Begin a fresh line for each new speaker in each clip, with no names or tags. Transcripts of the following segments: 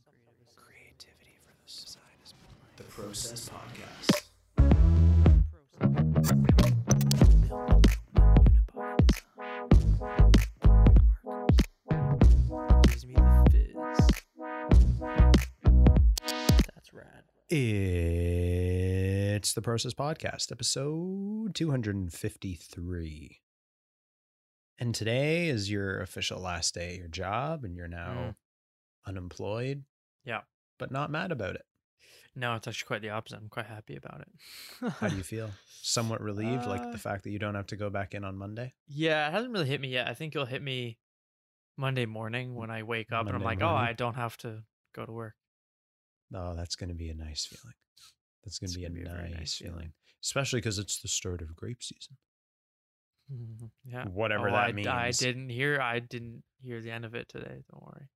Some creative
Creativity for the side is the Process Podcast.
Gives me the fizz. That's rad.
It's the Process Podcast, episode 253. And today is your official last day at your job, and you're now hmm. Unemployed.
Yeah.
But not mad about it.
No, it's actually quite the opposite. I'm quite happy about it.
How do you feel? Somewhat relieved, like
Uh,
the fact that you don't have to go back in on Monday?
yeah, it hasn't really hit me yet. I think it'll hit me Monday morning when I wake up and I'm
Monday
like, oh. I don't have to go to work.
Oh, that's going to be a nice feeling. That's going to be a
be a
nice,
nice
feeling.
feeling.
Especially because it's the start of grape season.
yeah.
Whatever
oh,
that
I,
means.
I didn't hear. I didn't hear the end of it today. Don't worry.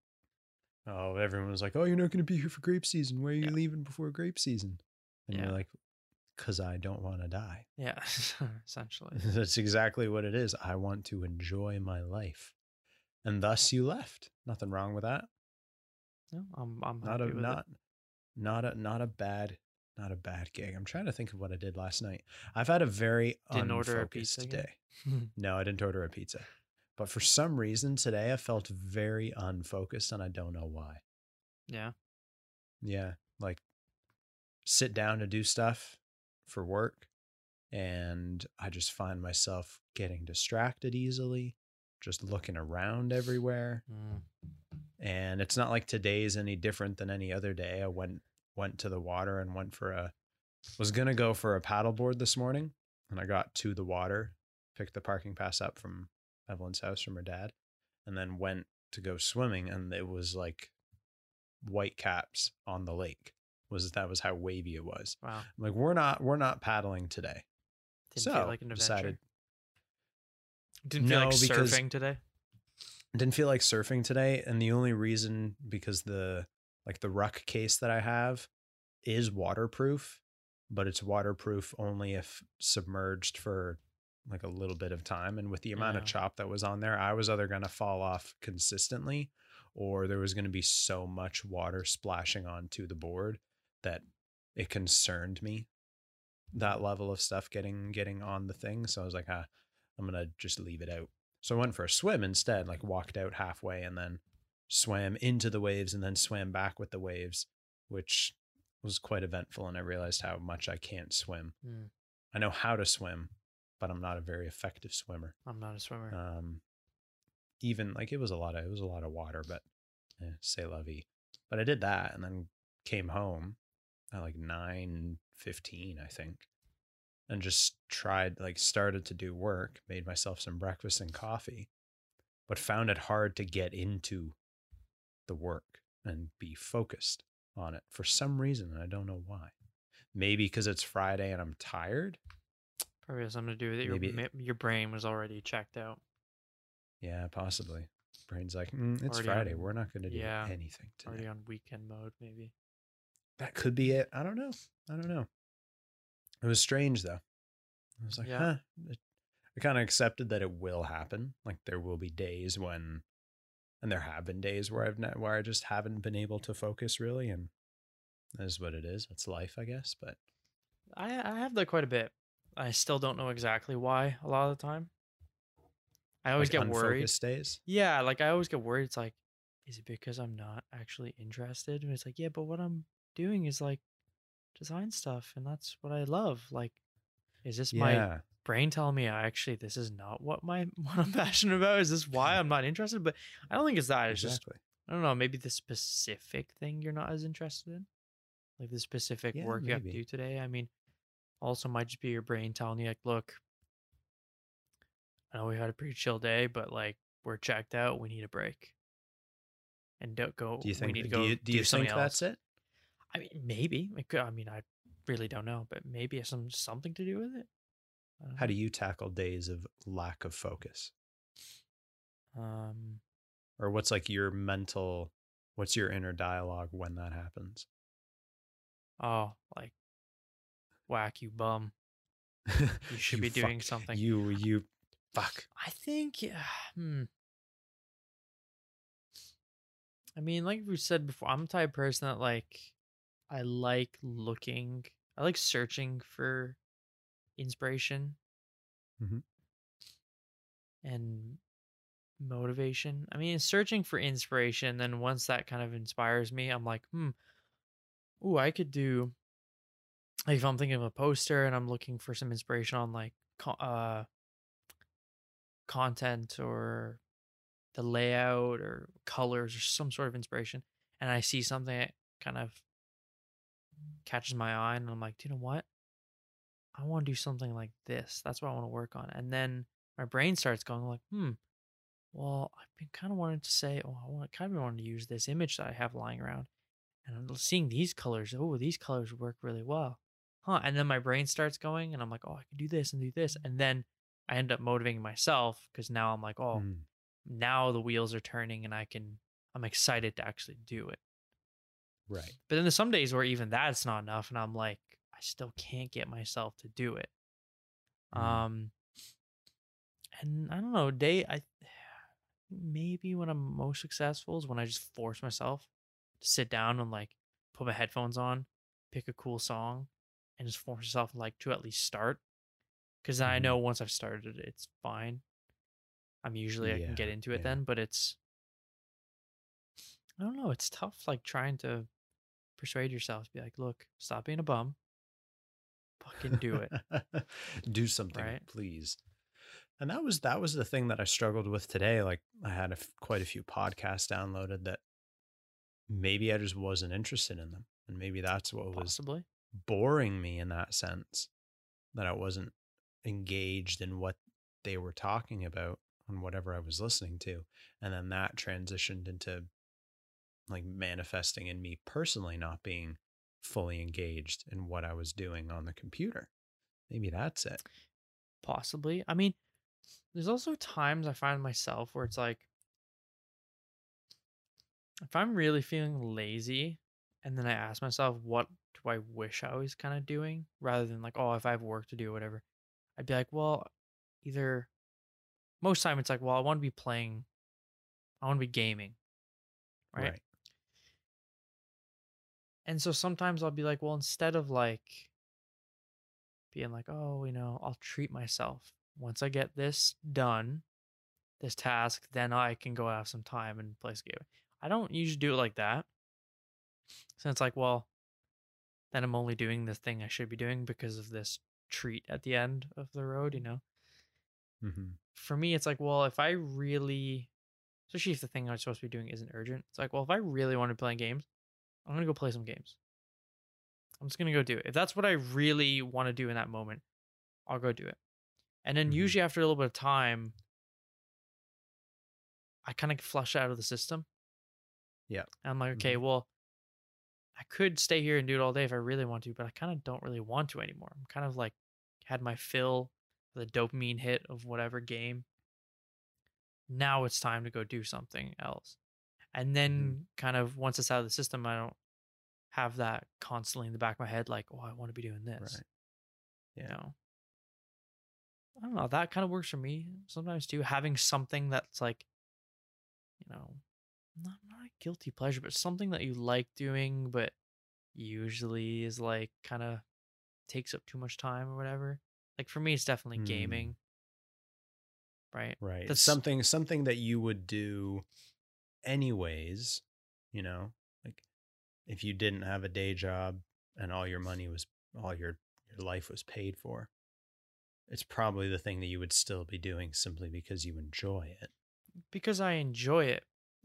Oh, everyone was like, "Oh, you're not going to be here for grape season. Why are you
Yeah.
leaving before grape season?" And
Yeah.
you're like, "Cause I don't want to die."
Yeah, essentially.
That's exactly what it is. I want to enjoy my life, and thus you left. Nothing wrong with that.
No, I'm. I'm
Not a not
it.
not a not a bad not a bad gig. I'm trying to think of what I did last night. I've had a very
Didn't order a pizza
day. No, I didn't order a pizza. But for some reason today I felt very unfocused and I don't know why.
yeah.
Yeah, like sit down to do stuff for work and I just find myself getting distracted easily, just looking around everywhere.
Mm.
And it's not like today's any different than any other day. I went went to the water and went for a was to go for a paddleboard this morning and I got to the water, picked the parking pass up from Evelyn's house from her dad and then went to go swimming and it was like white caps on the lake. Was that was how wavy it was.
Wow.
I'm like we're not we're not paddling today.
Didn't
so
feel like an adventure.
decided
Didn't feel
No,
like surfing today.
didn't feel like surfing today and the only reason because the like the ruck case that i have is waterproof but it's waterproof only if submerged for like a little bit of time and with the amount of chop that was on there i was either going to fall off consistently or there was going to be so much water splashing onto the board that it concerned me that level of stuff getting getting on the thing so i was like ah, i'm going to just leave it out so I went for a swim instead, like walked out halfway and then swam into the waves and then swam back with the waves, which was quite eventful. And I realized how much I can't swim.
Mm.
I know how to swim, but I'm not a very effective swimmer.
I'm not a swimmer.
Um, even like it was a lot of it was a lot of water, but eh, say lovey. But I did that and then came home at like nine fifteen, I think, and just tried like started to do work, made myself some breakfast and coffee, but found it hard to get into the work and be focused on it for some reason. and I don't know why. Maybe because it's Friday and I'm tired.
Probably has something to do with it. Your,
maybe-
ma- your brain was already checked out.
Yeah, possibly. Brain's like, "Mm, it's
Already
Friday.
on-
We're not going to do
yeah,
anything
Already on weekend mode, maybe.
That could be it. I don't know. I don't know. It was strange though. I was like,
Yeah.
huh. I kind of accepted that it will happen. Like there will be days when, and there have been days where I've not, where I just haven't been able to focus really, and that is what it is. It's life, I guess. But
I I have that quite a bit. I still don't know exactly why a lot of the time. I always
like,
get worried.
days.
Yeah, like I always get worried. It's like, is it because I'm not actually interested? And it's like, yeah, but what I'm doing is like design stuff, and that's what I love. Like, is this my brain telling me I actually this is not what my what I'm passionate about? Is this why I'm not interested? But I don't think it's that. It's just I don't know. Maybe the specific thing you're not as interested in, like the specific
Yeah,
work you have to do today. I mean, also might just be your brain telling you like, look, I know we had a pretty chill day, but like we're checked out. We need a break. And don't go.
Do you think?
we need to
do you, do you think
else.
that's it?
I mean, maybe. Could, I mean, I really don't know, but maybe it's some something to do with it.
How do you tackle days of lack of focus?
Um,
or what's like your mental what's your inner dialogue when that happens
oh, like, whack you bum. You should be doing
fuck-
something.
you you fuck
I think, yeah, hmm. I mean, like we said before, I'm the type of person that like I like looking, I like searching for inspiration
Mhm.
and motivation. I mean, searching for inspiration, then once that kind of inspires me, I'm like, hmm, ooh, I could do. If I'm thinking of a poster and I'm looking for some inspiration on like uh content or the layout or colors or some sort of inspiration, and I see something that kind of catches my eye, and I'm like, you know what? I want to do something like this. That's what I want to work on. And then my brain starts going like, hmm, well, I've been kind of wanting to say, oh, I want kind of wanted to use this image that I have lying around, and I'm seeing these colors. Oh, these colors work really well, huh? And then my brain starts going, and I'm like, oh, I can do this and do this, and then I end up motivating myself because now I'm like, oh,
Mm.
now the wheels are turning, and I can, I'm excited to actually do it.
Right.
But then there's some days where even that's not enough, and I'm like, I still can't get myself to do it.
Mm.
Um, and I don't know, day I maybe when I'm most successful is when I just force myself to sit down and like put my headphones on, pick a cool song, and just force myself like to at least start. Because I
Mhm.
know once I've started, it's fine. I'm usually I can get into it
yeah.
then, but it's I don't know. It's tough, like trying to persuade yourself to be like, look, stop being a bum. Fucking do it.
do something,
Right.
please. And that was that was the thing that I struggled with today. Like I had a f- quite a few podcasts downloaded that maybe I just wasn't interested in them, and maybe that's what was
Possibly.
Boring me in that sense that I wasn't engaged in what they were talking about on whatever I was listening to. And then that transitioned into like manifesting in me personally not being fully engaged in what I was doing on the computer. Maybe that's it.
Possibly. I mean, there's also times I find myself where it's like, if I'm really feeling lazy, and then I ask myself, what do I wish I was kind of doing, rather than like, oh, if I have work to do, whatever, I'd be like, well, either most time it's like, well, I want to be playing, I want to be gaming, right? And so sometimes I'll be like, well, instead of like being like, oh, you know, I'll treat myself. Once I get this done, this task, then I can go have some time and play some game. I don't usually do it like that. So it's like, well, then I'm only doing the thing I should be doing because of this treat at the end of the road, you know?
hmm
For me, it's like, well, if I really, especially if the thing I'm supposed to be doing isn't urgent, it's like, well, if I really want to play games, I'm going to go play some games. I'm just going to go do it. If that's what I really want to do in that moment, I'll go do it. And then
Mhm.
usually after a little bit of time, I kind of flush out of the system.
Yeah.
And I'm like, okay, well, I could stay here and do it all day if I really want to, but I kind of don't really want to anymore. I'm kind of like had my fill, the dopamine hit of whatever game. Now it's time to go do something else. And mm-hmm. then kind of once it's out of the system, I don't have that constantly in the back of my head, like, oh, I want to be doing this.
Right.
You know? I don't know. That kind of works for me sometimes too. Having something that's like, you know, not not a guilty pleasure, but something that you like doing, but usually is like kind of takes up too much time or whatever. Like for me, it's definitely
Hmm.
gaming. Right.
Right.
That's-
something something that you would do anyways, you know, like if you didn't have a day job and all your money was all your your life was paid for. It's probably the thing that you would still be doing simply because you enjoy it.
Because I enjoy it.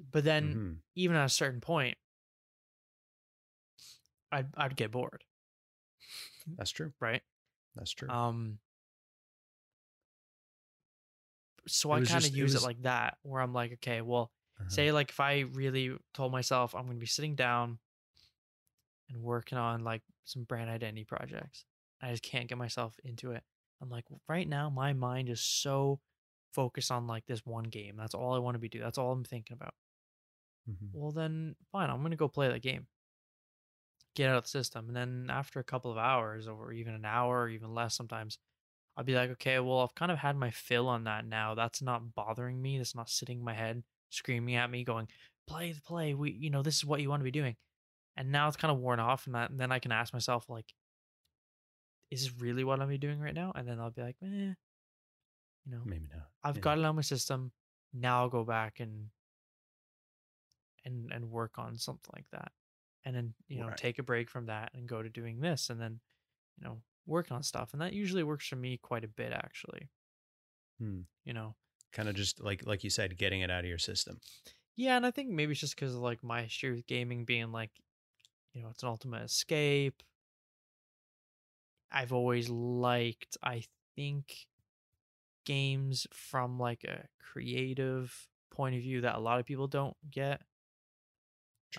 But then
Mhm.
even at a certain point, I'd I'd get bored.
That's true.
Right.
That's true.
Um so I kind of
just- it
use
was-
it like that, where I'm like, okay, well,
Uh-huh.
say like if I really told myself I'm going to be sitting down and working on like some brand identity projects, I just can't get myself into it. I'm like, right now, my mind is so focused on like this one game. That's all I want to be doing. That's all I'm thinking about.
Mhm.
Well, then fine, I'm going to go play that game. Get out of the system. And then after a couple of hours or even an hour or even less sometimes, I'll be like, okay, well, I've kind of had my fill on that now. That's not bothering me. That's not sitting in my head, screaming at me, going, play the play. We, you know, this is what you want to be doing. And now it's kind of worn off, and, that, and then I can ask myself, like, is this really what I'm doing right now? And then I'll be like, eh, you know,
Maybe not.
I've
Yeah.
got it on my system. Now I'll go back and and and work on something like that. And then, you know,
Right.
take a break from that and go to doing this and then, you know, work on stuff. And that usually works for me quite a bit actually.
Hmm.
You know.
kind of just like like you said, getting it out of your system.
Yeah, and I think maybe it's just because of like my history with gaming being like, you know, it's an ultimate escape. I've always liked, I think, games from like a creative point of view that a lot of people don't get.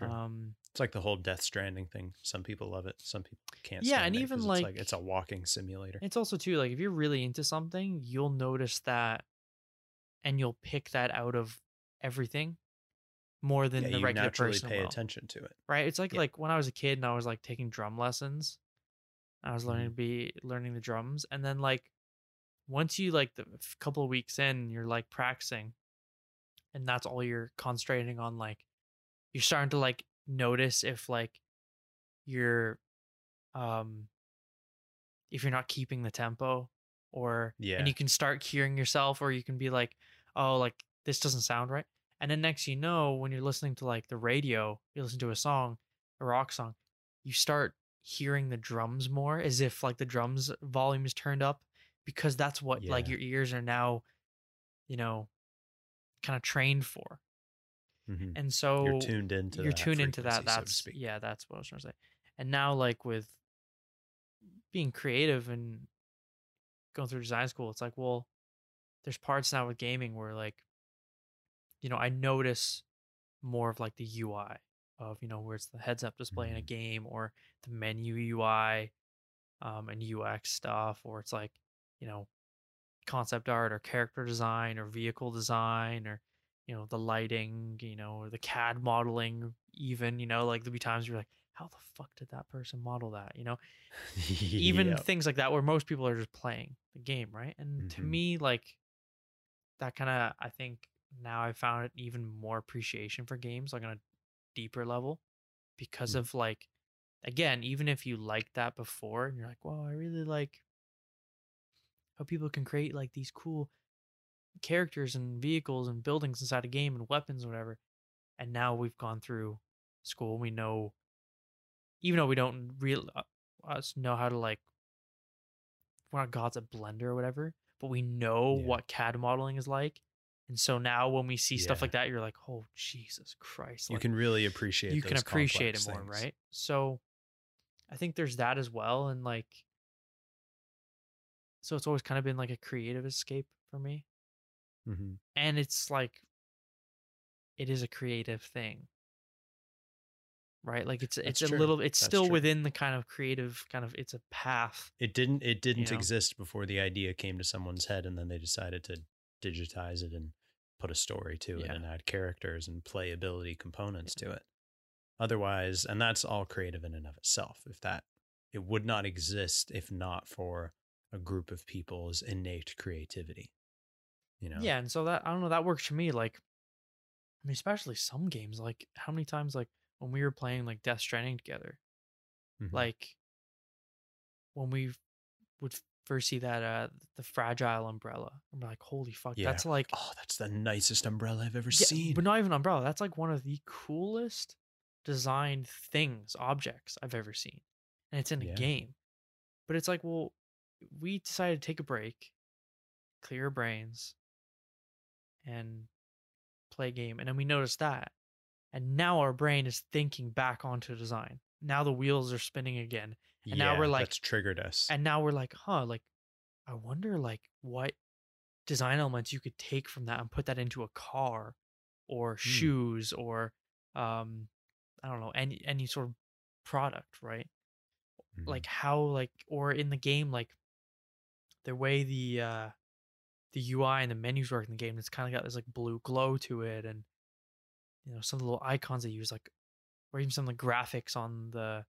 Um,
it's like the whole Death Stranding thing. Some people love it. Some people can't.
Yeah,
stand
and
it
even like-
it's like it's a walking simulator.
it's also too like if you're really into something, you'll notice that, and you'll pick that out of everything more than
Yeah,
the
you
regular
naturally
person
pay
will.
attention to it.
right it's like
Yeah.
like when i was a kid and i was like taking drum lessons i was learning to
Mm-hmm.
be learning the drums and then like once you like the couple of weeks in you're like practicing and that's all you're concentrating on like you're starting to like notice if like you're um if you're not keeping the tempo or
Yeah.
and you can start hearing yourself or you can be like oh like this doesn't sound right. And then next you know when you're listening to like the radio you listen to a song a rock song you start hearing the drums more as if like the drums volume is turned up because that's what like your ears are now you know kind of trained for
Mhm.
and so
you're tuned into.
you're
that
tuned into that
so
that's
speak.
yeah that's what i was trying to say and now like with being creative and going through design school it's like well there's parts now with gaming where like you know i notice more of like the ui of you know where it's the heads up display in a
Mhm.
game or the menu ui um, and ux stuff or it's like you know concept art or character design or vehicle design or you know the lighting you know or the cad modeling even you know like there'll be times you're like how the fuck did that person model that you know even
Yep.
things like that where most people are just playing the game right and to
Mhm.
me like that kind of i think now i found it even more appreciation for games like on a deeper level because
Mm.
of like again even if you liked that before and you're like well i really like how people can create like these cool characters and vehicles and buildings inside a game and weapons and whatever and now we've gone through school we know even though we don't real uh, us know how to like we're not gods at blender or whatever but we know
Yeah.
what cad modeling is like and so now when we see stuff like that you're like oh jesus christ
you can really appreciate.
you can appreciate it more
things.
right so i think there's that as well and like so it's always kind of been like a creative escape for me
Mhm.
and it's like it is a creative thing right like it's it's
That's
a
true.
little it's
That's
still
true.
within the kind of creative kind of it's a path
It didn't. It didn't
know?
exist before the idea came to someone's head, and then they decided to digitize it and put a story to it
Yeah.
and add characters and playability components to it. Otherwise, and that's all creative in and of itself. If that, it would not exist if not for a group of people's innate creativity. You know.
yeah and so that i don't know that works for me like i mean especially some games like how many times like when we were playing like death stranding together
Mhm.
like when we would first see that uh the fragile umbrella we're like holy fuck
Yeah.
that's like
oh, that's the nicest umbrella I've ever
Yeah,
seen.
but not even umbrella that's like one of the coolest designed things objects i've ever seen and it's in a
Yeah.
game but it's like well we decided to take a break clear our brains and play a game and then we noticed that and now our brain is thinking back onto design now the wheels are spinning again and now we're like-
that's triggered us.
and now we're like huh like i wonder like what design elements you could take from that and put that into a car or shoes or um i don't know any any sort of product right
Mhm.
like how like or in the game like the way the uh the ui and the menus work in the game it's kind of got this like blue glow to it and you know some of the little icons they use like or even some of the graphics on the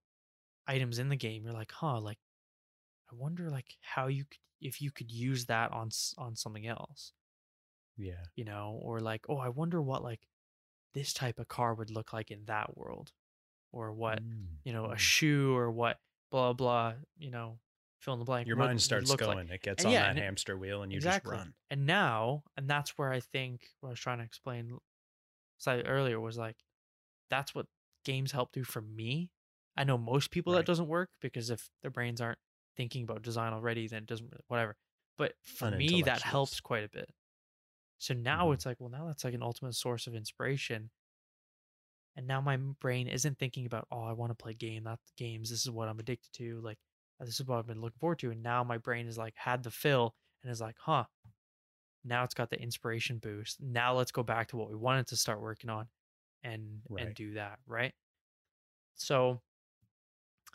items in the game you're like huh like i wonder like how you could if you could use that on on something else
yeah.
you know or like oh i wonder what like this type of car would look like in that world or what
Mm,
you know a
mm.
shoe or what blah blah you know fill in the blank
Your mind starts
look like.
going. It gets
And
on
yeah,
that hamster wheel, and you
exactly
just run.
and now and that's where i think what i was trying to explain slightly earlier was like that's what games help do for me i know most people
Right.
that doesn't work because if their brains aren't thinking about design already then it doesn't really whatever but for me that helps quite a bit so now
Mhm.
it's like well now that's like an ultimate source of inspiration and now my brain isn't thinking about oh i want to play game that's games this is what i'm addicted to like Uh, this is what i've been looking forward to and now my brain is like had the fill and is like huh now it's got the inspiration boost now let's go back to what we wanted to start working on and and do that right so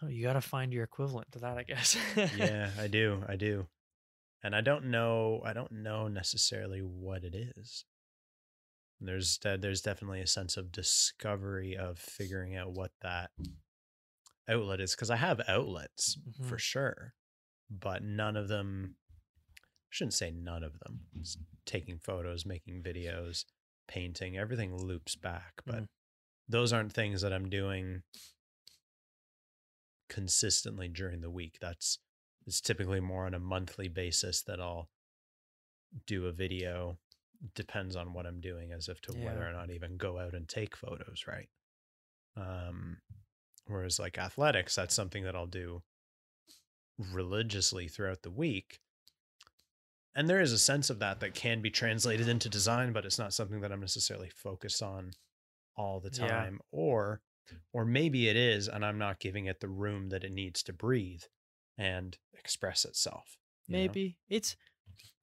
oh, you got to find your equivalent to that i guess
yeah, I do. I do. And I don't know. I don't know necessarily what it is. There's there's definitely a sense of discovery of figuring out what that outlet is because I have outlets for
Mhm.
sure, but none of them. I shouldn't say none of them. It's taking photos, making videos, painting, everything loops back, but
Mhm.
those aren't things that I'm doing consistently during the week. That's it's typically more on a monthly basis that I'll do a video. Depends on what I'm doing as if to whether or not even go out and take photos, right? Um whereas like athletics, that's something that I'll do religiously throughout the week. And there is a sense of that that can be translated into design, but it's not something that I'm necessarily focused on all the
Yeah.
time or or maybe it is and I'm not giving it the room that it needs to breathe and express itself. you know?
maybe it's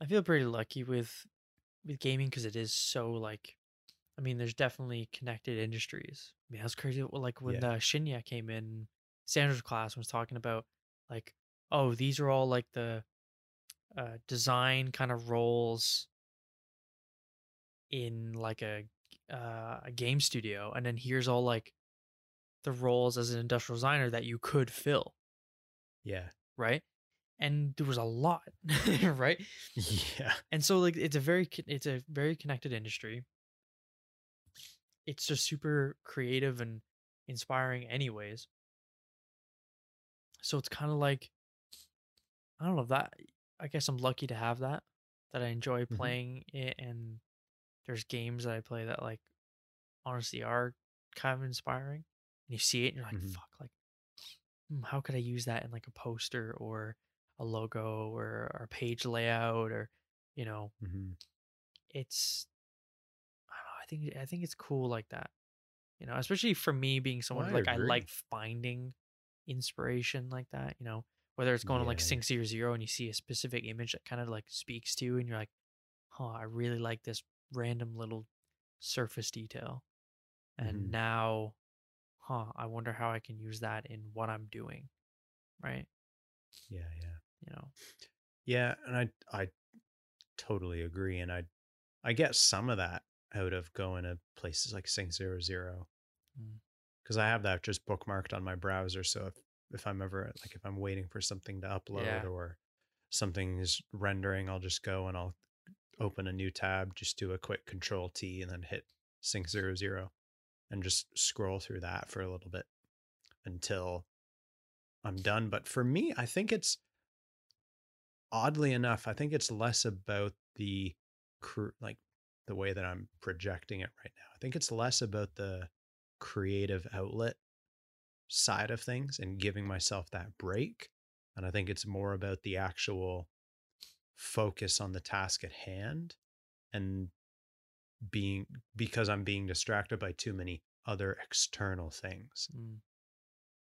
i feel pretty lucky with with gaming because it is so like i mean there's definitely connected industries i mean that's crazy like when
Yeah.
uh, shinya came in sandra's class was talking about like oh these are all like the uh design kind of roles in like a uh, a game studio and then here's all like the roles as an industrial designer that you could fill
Yeah.
right and there was a lot right
Yeah.
and so like it's a very it's a very connected industry it's just super creative and inspiring anyways so it's kind of like i don't know that i guess i'm lucky to have that that i enjoy
Mhm.
playing it and there's games that i play that like honestly are kind of inspiring and you see it and you're like
Mhm.
fuck like hmm, how could i use that in like a poster or a logo or, or a page layout or you know
hmm
it's I, don't know, I think I think it's cool like that. You know, especially for me being someone
I
like I like finding inspiration like that, you know, whether it's going to like
Yeah,
Sync Zero Zero and you see a specific image that kind of like speaks to you and you're like, huh, I really like this random little surface detail. And
Mhm.
now, huh, I wonder how I can use that in what I'm doing. Right.
Yeah. Yeah.
You know.
Yeah, and I I totally agree, and I I get some of that out of going to places like Sync Zero Zero
Mm.
because I have that just bookmarked on my browser. So if if I'm ever like if I'm waiting for something to upload
Yeah.
or something is rendering, I'll just go and I'll open a new tab, just do a quick Control T, and then hit Sync Zero Zero, and just scroll through that for a little bit until I'm done. But for me, I think it's oddly enough, I think it's less about the cr- like the way that I'm projecting it right now. I think it's less about the creative outlet side of things and giving myself that break. And I think it's more about the actual focus on the task at hand and being because I'm being distracted by too many other external things
Mm.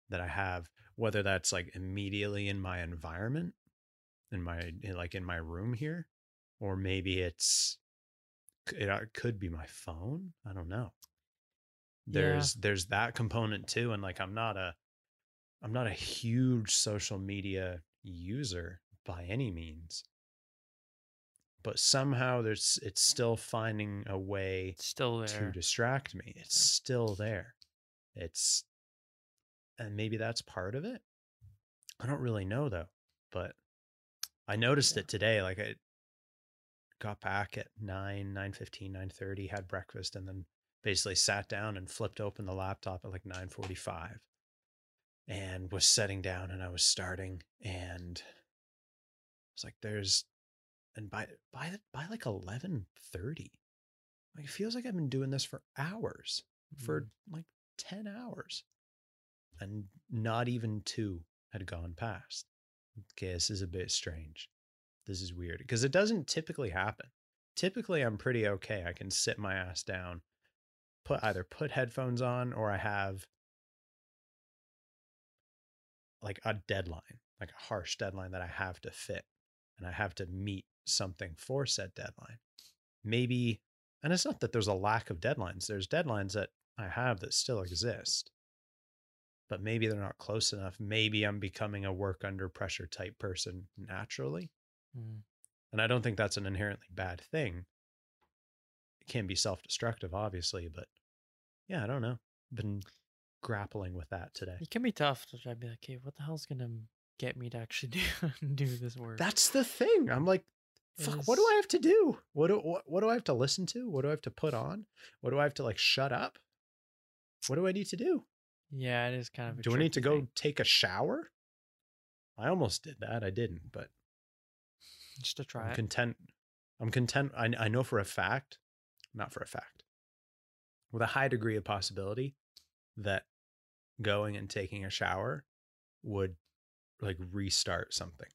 that I have, whether that's like immediately in my environment, in my in, like in my room here, or maybe it's it uh, could be my phone. I don't know.
Yeah.
There's there's that component too, and like I'm not a I'm not a huge social media user by any means, but somehow there's it's still finding a way
It's still
to distract me. It's
Yeah.
still there. It's and maybe that's part of it. I don't really know though, but I noticed
Yeah.
it today. Like I got back at 9, 9 9.30, had breakfast and then basically sat down and flipped open the laptop at like 9:45 and was setting down and I was starting and I was like there's and by by by like 11:30 like it feels like I've been doing this for hours for
Mm.
like 10 hours and not even two had gone past okay this is a bit strange this is weird because it doesn't typically happen. Typically i'm pretty okay i can sit my ass down put either put headphones on or i have like a deadline like a harsh deadline that i have to fit and i have to meet something for said deadline. Maybe and it's not that there's a lack of deadlines there's deadlines that i have that still exist. But maybe they're not close enough maybe i'm becoming a work under pressure type person naturally
Mm.
and I don't think that's an inherently bad thing. It can be self destructive, obviously, but yeah, I don't know. Been grappling with that today.
It can be tough to try to be like, hey, what the hell's gonna get me to actually do do this work?
That's the thing. I'm like, fuck, what do I have to do? What do what, what do I have to listen to? What do I have to put on? What do I have to like shut up? What do I need to do?
yeah, it is kind of. A
Do I need to
tricky
go take a shower? I almost did that. I didn't, but
just to try
I'm
it?
content. I'm content. I, I know for a fact, not for a fact, with a high degree of possibility that going and taking a shower would like restart something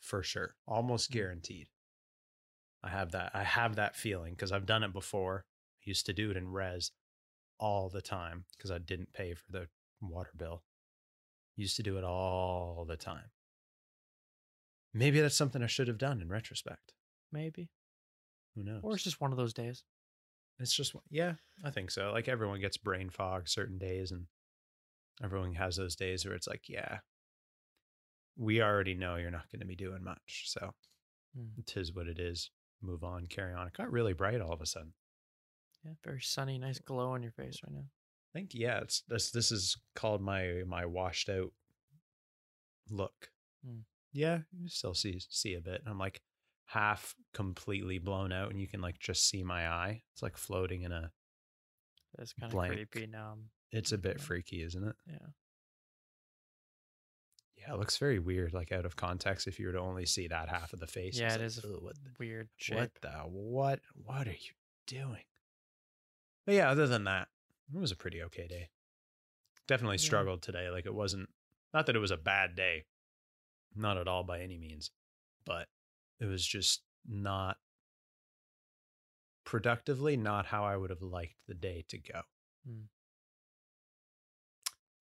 for sure. Almost
Mm.
guaranteed. I have that. I have that feeling because I've done it before. I used to do it in res all the time because I didn't pay for the water bill. Used to do it all the time. Maybe that's something I should have done in retrospect.
Maybe,
Who knows?
or it's just one of those days.
It's just yeah, I think so. Like everyone gets brain fog certain days, and everyone has those days where it's like, yeah, we already know you're not going to be doing much, so
Mm.
it is what it is. Move on, carry on. It got really bright all of a sudden.
Yeah, very sunny, nice glow on your face right now.
I think yeah, it's this. This is called my my washed out look.
Hmm.
Yeah, you still see see a bit. I'm like half completely blown out, and you can like just see my eye. It's like floating in a.
That's kind of
Blank.
creepy now.
It's a bit
Yeah.
freaky, isn't it?
Yeah,
Yeah, it looks very weird, like out of context. If you were to only see that half of the face,
yeah, it
like,
is a
what the,
weird shape.
what the what what are you doing? But yeah, other than that, it was a pretty okay day. Definitely
Yeah.
struggled today. Like it wasn't not that it was a bad day, not at all by any means, but it was just not productively not how I would have liked the day to go.
Hmm.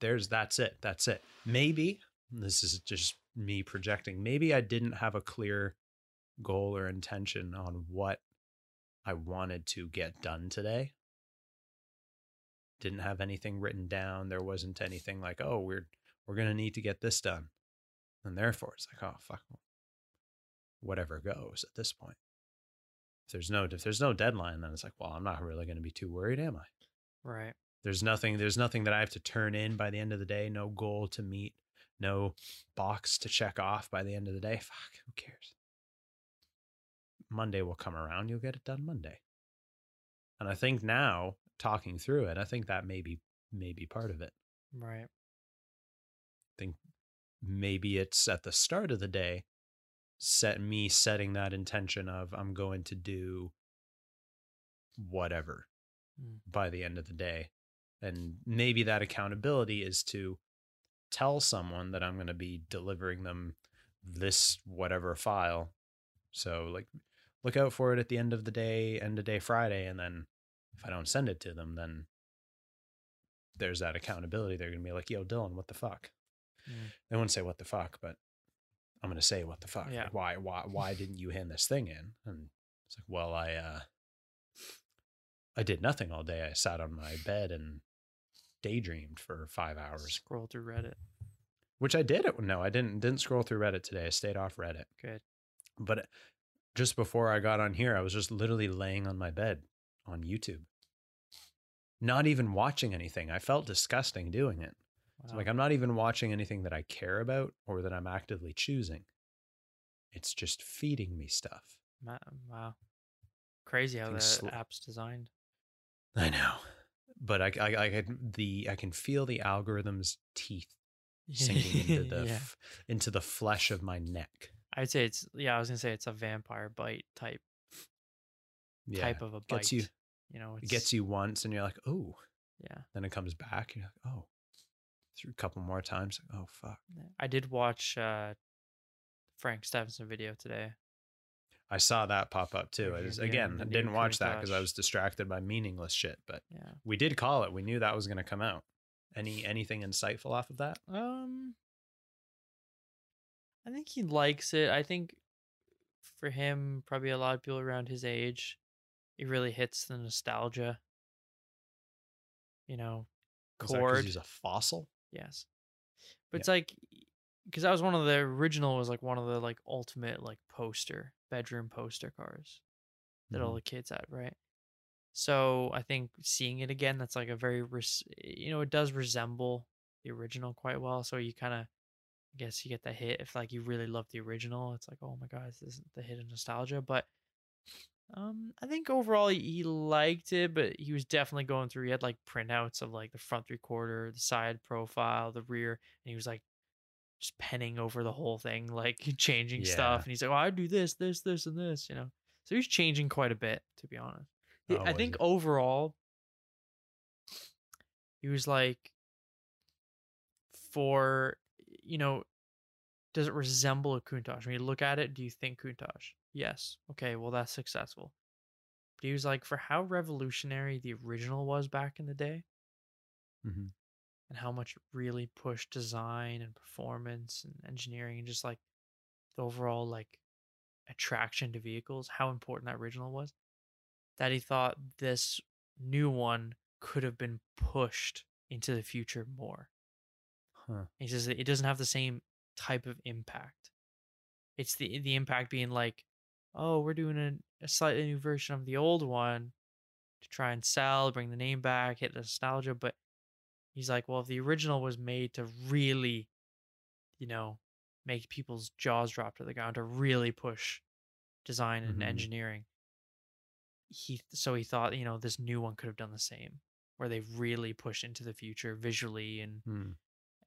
There's that's it. That's it. Maybe this is just me projecting. Maybe I didn't have a clear goal or intention on what I wanted to get done today. Didn't have anything written down. There wasn't anything like, oh, we're we're gonna need to get this done. And therefore it's like, oh fuck. Whatever goes at this point. If there's no if there's no deadline, then it's like, well, I'm not really gonna be too worried, am I?
Right.
There's nothing there's nothing that I have to turn in by the end of the day, no goal to meet, no box to check off by the end of the day. Fuck, who cares? Monday will come around, you'll get it done Monday. And I think now, talking through it, I think that may be may be part of it.
Right.
think maybe it's at the start of the day set me setting that intention of I'm going to do whatever
Mm.
by the end of the day. And maybe that accountability is to tell someone that I'm going to be delivering them this whatever file. So like look out for it at the end of the day, end of day Friday and then if I don't send it to them then there's that accountability. They're going to be like, "Yo, Dylan, what the fuck?"
Mm.
They wouldn't say what the fuck, but I'm gonna say what the fuck.
Yeah.
Like, why why why didn't you hand this thing in? And it's like, well, I uh I did nothing all day. I sat on my bed and daydreamed for five hours.
Scroll through Reddit.
Which I did it. No, I didn't didn't scroll through Reddit today. I stayed off Reddit.
Good.
But just before I got on here, I was just literally laying on my bed on YouTube. Not even watching anything. I felt disgusting doing it. So like I'm not even watching anything that I care about or that I'm actively choosing. It's just feeding me stuff.
Wow. Crazy how the
sl-
app's designed.
I know, but I, I, I can the I can feel the algorithm's teeth sinking into the
yeah.
f- into the flesh of my neck.
I'd say it's yeah. I was gonna say it's a vampire bite type
Yeah,
type of a bite.
gets you
You know,
it gets you once, and you're like, oh.
Yeah.
Then it comes back. You're like, oh. Through a couple more times. Like, oh fuck.
I did watch uh Frank Stephenson video today.
I saw that pop up too. I just,
Reviewing
again, I didn't watch that because I was distracted by meaningless shit. But
Yeah.
we did call it. We knew that was going to come out. Any anything insightful off of that?
Um, I think he likes it. I think for him, probably a lot of people around his age, it really hits the nostalgia. You know,
Is that 'cause
chord.
he's a fossil.
Yes. But
Yeah.
it's like because that was one of the original was like one of the like ultimate like poster bedroom poster cars that all
Mhm.
the kids had, right? So I think seeing it again, that's like a very res- you know it does resemble the original quite well. So you kind of I guess you get the hit if like you really love the original. It's like oh my god, this isn't the hit of nostalgia, but. Um, I think overall he, liked it, but he was definitely going through. He had like printouts of like the front three quarter, the side profile, the rear, and he was like just penning over the whole thing, like changing
Yeah.
stuff. And he's like, "Oh, I do this, this, this, and this," you know. So he's changing quite a bit, to be honest.
Oh,
I think
he?
overall, he was like, for you know, does it resemble a Countach? When you look at it, do you think Countach? Yes. Okay, well that's successful. But he was like, for how revolutionary the original was back in the day,
Mhm.
and how much it really pushed design and performance and engineering and just like the overall like attraction to vehicles, how important that original was, that he thought this new one could have been pushed into the future more.
Huh.
He says that it doesn't have the same type of impact. It's the the impact being like, oh, we're doing a, a slightly new version of the old one to try and sell, bring the name back, hit the nostalgia. But he's like, well, if the original was made to really, you know, make people's jaws drop to the ground to really push design and
Mhm.
engineering. He so he thought, you know, this new one could have done the same, where they really pushed into the future visually and
Hmm.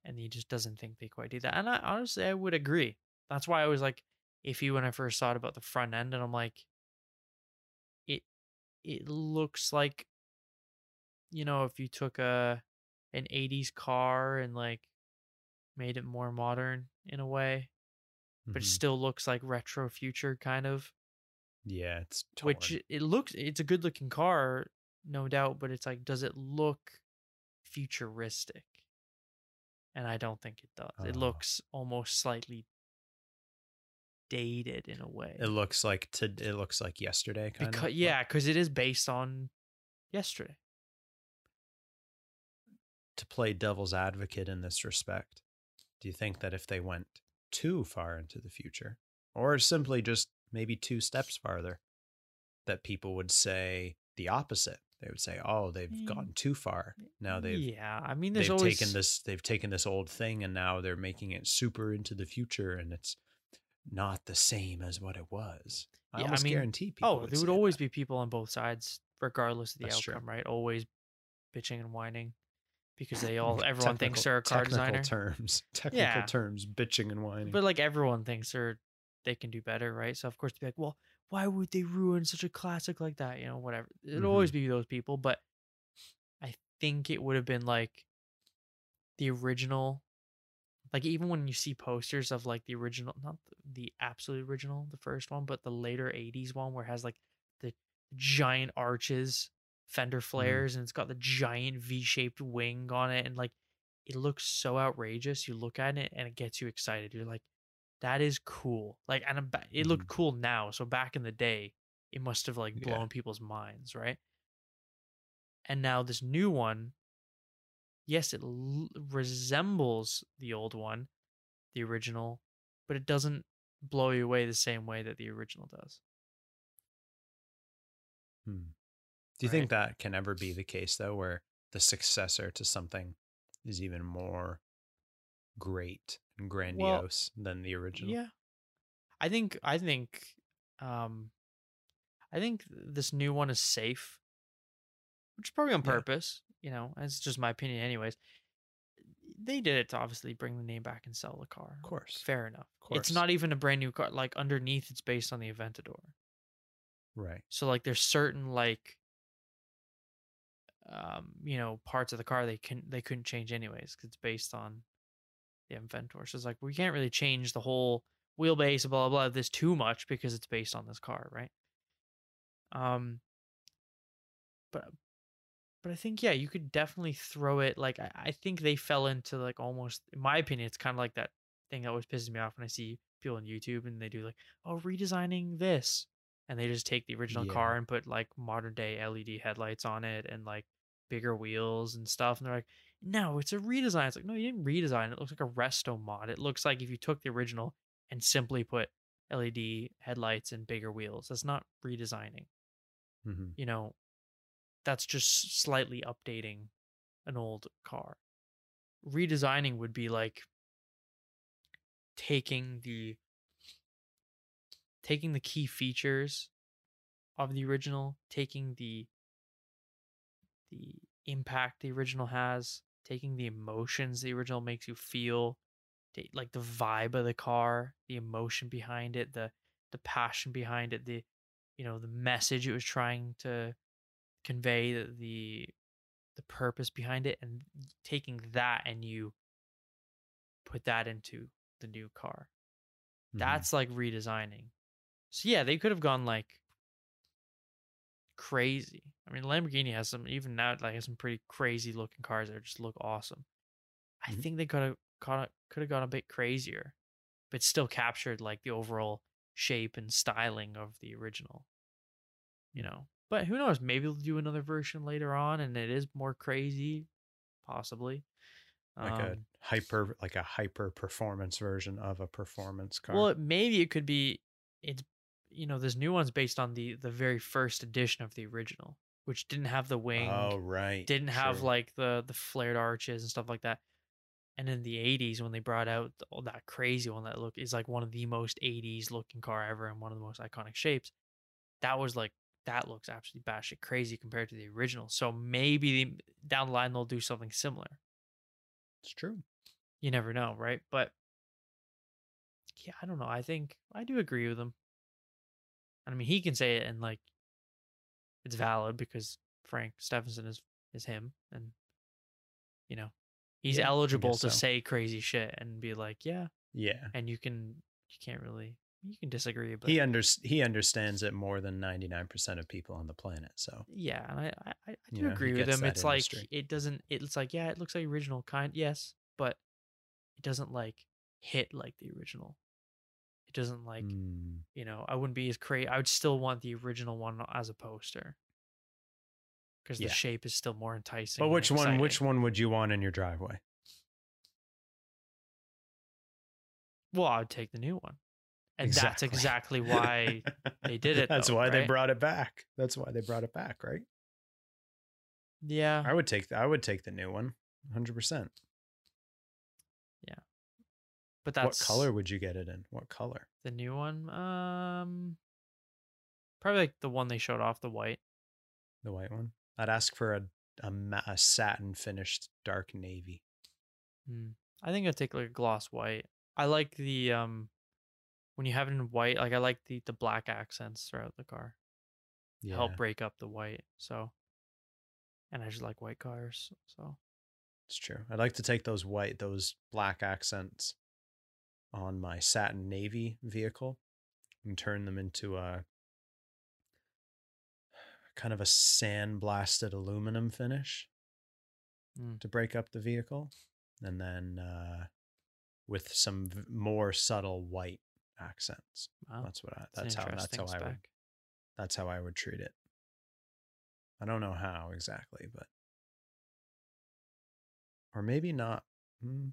and he just doesn't think they quite do that. And I honestly I would agree. That's why I was like iffy when I first thought about the front end, and I'm like, it it looks like, you know, if you took a an '80s car and like made it more modern in a way, but it
Mhm.
still looks like retro future kind of.
yeah, it's torn.
Which it looks, it's a good looking car, no doubt, but it's like, does it look futuristic? And I don't think it does. It
Oh.
looks almost slightly dated in a way.
it looks like to it looks like yesterday kind
Because
of.
yeah, because it is based on yesterday.
To play devil's advocate in this respect, do you think that if they went too far into the future, or simply just maybe two steps farther, that people would say the opposite? They would say, "Oh, they've
Mm.
gone too far. Now they've
yeah, I mean,
they've
always
taken this they've taken this old thing and now they're making it super into the future and it's not the same as what it was. I
Yeah, I mean-
guarantee people.
Oh,
would
there would always
that.
be people on both sides, regardless of the
That's true.
outcome, right? Always bitching and whining because they all everyone thinks they're a car
technical
designer.
terms. Technical
Yeah.
terms, bitching and whining.
But like everyone thinks they're they can do better, right? So of course to be like, well, why would they ruin such a classic like that? You know, whatever. It'll
Mm-hmm.
always be those people, but I think it would have been like the original. Like even when you see posters of like the original, not the, absolute original, the first one, but the later '80s one where it has like the giant arches, fender
Mm-hmm.
flares, and it's got the giant V-shaped wing on it, and like it looks so outrageous. You look at it and it gets you excited. You're like, that is cool. Like, and ba- it looked cool now. So back in the day, it must have like
Yeah.
blown people's minds, right? And now this new one, yes, it l- resembles the old one, the original, but it doesn't blow you away the same way that the original does.
Hmm. Do you
Right.
think that can ever be the case though, where the successor to something is even more great and grandiose than the original?
Yeah. I think I think um I think this new one is safe. which is probably on purpose. You know, it's just my opinion, anyways. They did it to obviously bring the name back and sell the car.
Of course.
Fair enough.
Of course.
It's not even a brand new car. Like underneath, it's based on the Aventador.
Right.
So like, there's certain like, um, you know, parts of the car they can they couldn't change anyways because it's based on the Aventador. So it's like we can't really change the whole wheelbase, blah blah blah, this too much because it's based on this car, right? Um, but but I think yeah, you could definitely throw it. Like I, I think they fell into like almost, in my opinion, it's kind of like that thing that always pisses me off when I see people on YouTube and they do like, oh, redesigning this, and they just take the original
Yeah.
car and put like modern day LED headlights on it and like bigger wheels and stuff, and they're like, no, it's a redesign. It's like, no, you didn't redesign it. Looks like a resto mod. It looks like if you took the original and simply put LED headlights and bigger wheels. That's not redesigning
hmm
you know, that's just slightly updating an old car. Redesigning would be like taking the taking the key features of the original, taking the the impact the original has, taking the emotions the original makes you feel, like the vibe of the car, the emotion behind it, the the passion behind it, the you know the message it was trying to convey the the, the purpose behind it and taking that and you put that into the new car.
Mm-hmm.
that's like redesigning. So yeah they could have gone like crazy. I mean lamborghini has some even now like has some pretty crazy looking cars that just look awesome. I
Mhm.
think they could have could have gone a bit crazier but still captured like the overall shape and styling of the original you know but who knows maybe they'll do another version later on and it is more crazy possibly
like a
Um,
hyper like a hyper performance version of a performance car.
Well, it- maybe it could be it's you know this new one's based on the the very first edition of the original, which didn't have the wing,
oh right.
didn't have like the the flared arches and stuff like that. And in the 80s when they brought out all that crazy one that look is like one of the most 80s looking car ever and one of the most iconic shapes. That was like that looks absolutely batshit crazy compared to the original. So maybe down the line they'll do something similar
it's true.
you never know, right? But yeah, I don't know. I think I do agree with him. I mean, he can say it and like it's valid because Frank Stephenson is is him, and you know he's
Yeah,
eligible to
so.
say crazy shit and be like, yeah,
Yeah.
and you can you can't really you can disagree, but
He under he understands it more than 99% of people on the planet. So
yeah, and I I, I do
You know,
agree with him. It's like it doesn't. It's like yeah, it looks like original kind, yes, but it doesn't like hit like the original. It doesn't like
mm,
you know. I wouldn't be as crazy. I would still want the original one as a poster because
Yeah.
the shape is still more enticing.
but which one which one would you want in your driveway?
Well, I would take the new one, and that's exactly why they did it,
That's
though,
why they brought it back. That's why they brought it back, right?
Yeah,
I would take the, I would take the new one. 100%.
Yeah, but that's
What color would you get it in? What color?
The new one, um, probably like the one they showed off, the white.
The white one? I'd ask for a a, a satin finished dark navy.
Hmm. I think I'd take like a gloss white. I like the um when you have it in white, like I like the the black accents throughout the car.
Yeah.
Help break up the white. So and I just like white cars. So
It's true. I'd like to take those white, those black accents on my satin navy vehicle and turn them into a kind of a sandblasted aluminum finish
Mm.
to break up the vehicle. And then uh, with some v- more subtle white accents.
wow,
That's what I, that's how, that's how I would, that's how I would treat it. I don't know how exactly, but or maybe not. Hmm,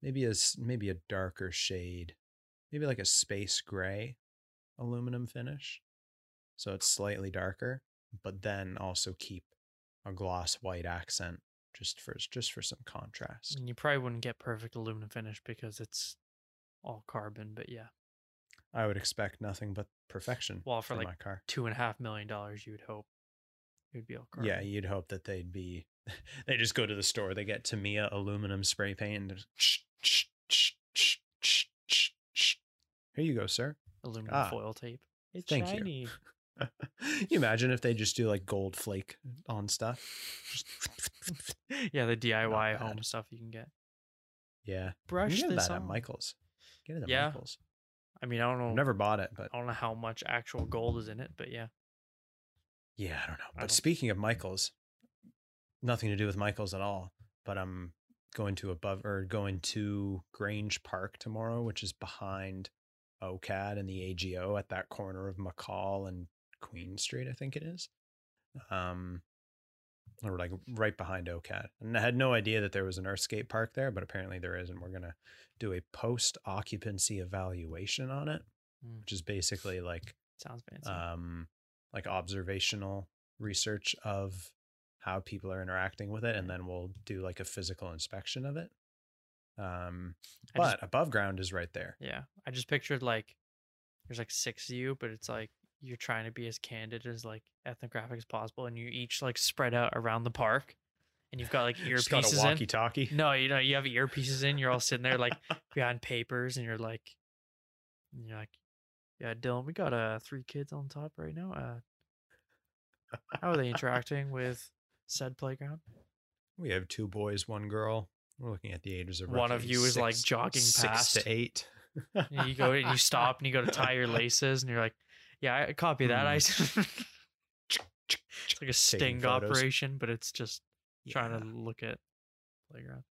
Maybe a maybe a darker shade, maybe like a space gray aluminum finish, so it's slightly darker, but then also keep a gloss white accent just for just for some contrast.
And you probably wouldn't get perfect aluminum finish because it's all carbon, but yeah.
I would expect nothing but perfection
Well, for
for
like
my car.
two and a half million dollars you would hope. It'd be all
Yeah, you'd hope that they'd be. They just go to the store. They get Tamiya aluminum spray paint. And here you go, sir.
aluminum
Ah,
foil tape. It's
thank you.
shiny.
you imagine if they just do like gold flake on stuff?
yeah, the DIY home stuff you can get.
Yeah, you
Brush
can get
this
that at
on.
Michaels. Get it at
Yeah.
Michaels.
I mean, I don't know.
I've never bought it, but
I don't know how much actual gold is in it, but yeah.
yeah, I don't know.
I
But
don't-
speaking of Michaels, nothing to do with Michaels at all. But I'm going to above or going to Grange Park tomorrow, which is behind OCAD and the AGO at that corner of McCaul and Queen Street, I think it is. Um, or like right behind OCAD. And I had no idea that there was an Earthscape park there, but apparently there is, and we're gonna do a post occupancy evaluation on it,
Mm.
which is basically like
Sounds fancy.
um like observational research of how people are interacting with it and then we'll do like a physical inspection of it um
I
but
just-
above ground is right there
yeah. I just pictured like there's like six of you, but it's like you're trying to be as candid as like ethnographic as possible, and you each like spread out around the park, and you've got like
got
earpieces in.
walkie talkie
No, you know, you have earpieces in. You're all sitting there like behind papers, and you're like, and you're like, yeah, Dylan, we got uh three kids on top right now. Uh, how are they interacting with said playground?
we have two boys one girl we're looking at the ages of
One of you is, like,
six-
jogging
six
past.
to eight
you go and you stop and you go to tie your laces, and you're like, yeah, I copy that. I.
Hmm.
it's like a sting operation, but it's just trying to look at playground.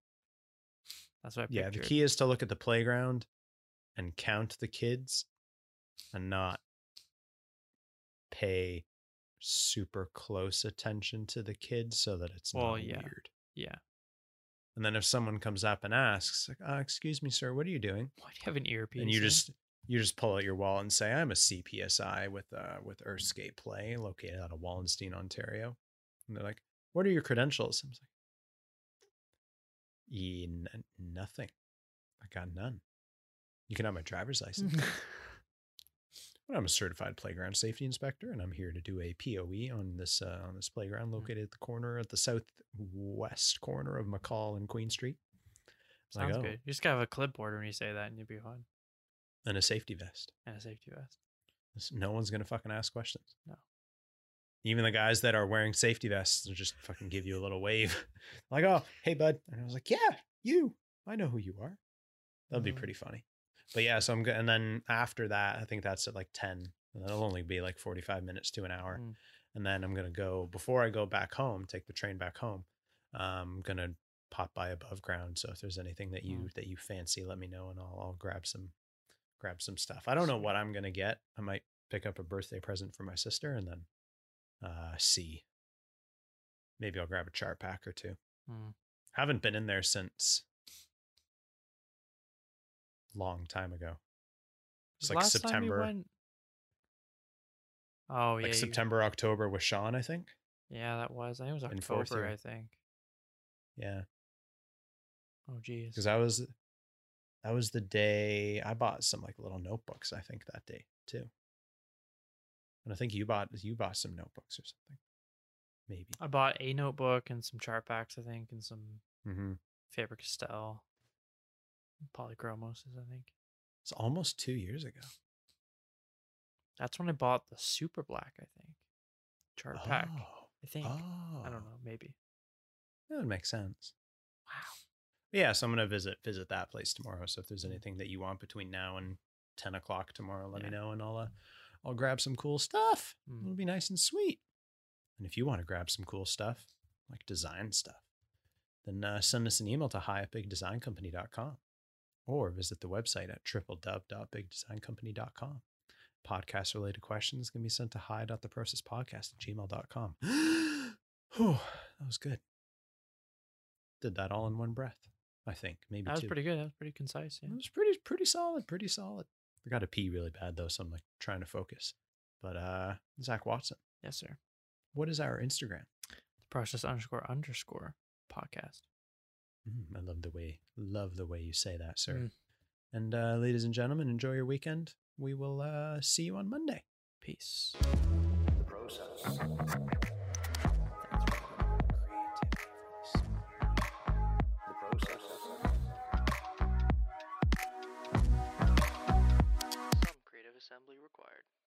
That's what I
yeah the key is to look at the playground and count the kids and not pay super close attention to the kids so that it's
Well,
not
yeah.
weird
Yeah.
and then if someone comes up and asks like uh, excuse me sir what are you doing
Why do you have an earpiece?
and you just you just pull out your wallet and say i'm a cpsi with uh with earthscape play located out of wallenstein ontario. And they're like what are your credentials? I'm like "Eh, n- nothing. I got none. You can have my driver's license. But i'm a certified playground safety inspector and i'm here to do a poe on this uh, on this playground located at the corner at the southwest corner of mccaul and queen street. It's like,
Sounds
"Oh,"
good. You just gotta have a clipboard when you say that, and you'll be fine.
And a safety vest
And a safety vest.
No one's gonna fucking ask questions.
No.
Even the guys that are wearing safety vests will just fucking give you a little wave, like, "Oh, hey, bud," and I was like, "Yeah, you. I know who you are." That'll be
Mhm.
pretty funny. But yeah, so I'm good. And then after that, I think that's at like ten, and that'll only be like forty-five minutes to an hour.
Mm.
And then I'm gonna go before I go back home, take the train back home. I'm gonna pop by above ground. So if there's anything that you
Mm.
that you fancy, let me know, and I'll I'll grab some grab some stuff. I don't know what I'm gonna get. I might pick up a birthday present for my sister and then uh see. Maybe I'll grab a Chartpak or two.
Mm.
Haven't been in there since long time ago. It's like
last time you
September,
went- Oh yeah,
like
you-
September, October with Sean, I think.
Yeah, that was. I think it was October. I think.
Yeah,
Oh geez.
because I was that was the day I bought some like little notebooks. I think that day too, and I think you bought you bought some notebooks or something, maybe.
I bought a notebook and some Chartpaks, I think, and some
Mm-hmm.
Faber Castell, polychromoses. I think
It's almost two years ago.
that's when I bought the super black. I think Chartpak.
Oh,
I think.
oh,
I don't know. Maybe.
That would make sense.
Wow.
Yeah, so I'm gonna visit visit that place tomorrow. So if there's anything that you want between now and ten o'clock tomorrow, let me know, and I'll uh, I'll grab some cool stuff.
Mm.
It'll be nice and sweet. And if you want to grab some cool stuff, like design stuff, then uh, send us an email to hi at bigdesigncompany.com or visit the website at www.bigdesigncompany.com. Podcast related questions can be sent to hi.theprocesspodcast at gmail.com. Whew, that was good. Did that all in one breath, I think. Maybe
That was
two.
pretty good. That was pretty concise. Yeah.
It was pretty pretty solid, pretty solid. I got to pee really bad though, so I'm like trying to focus. But uh Zak Watson,
Yes, sir.
what is our Instagram?
The process underscore underscore podcast.
Mm, I love the way love the way you say that, sir.
Mm.
And uh ladies and gentlemen, enjoy your weekend. We will uh see you on Monday.
Peace.
The process. assembly required.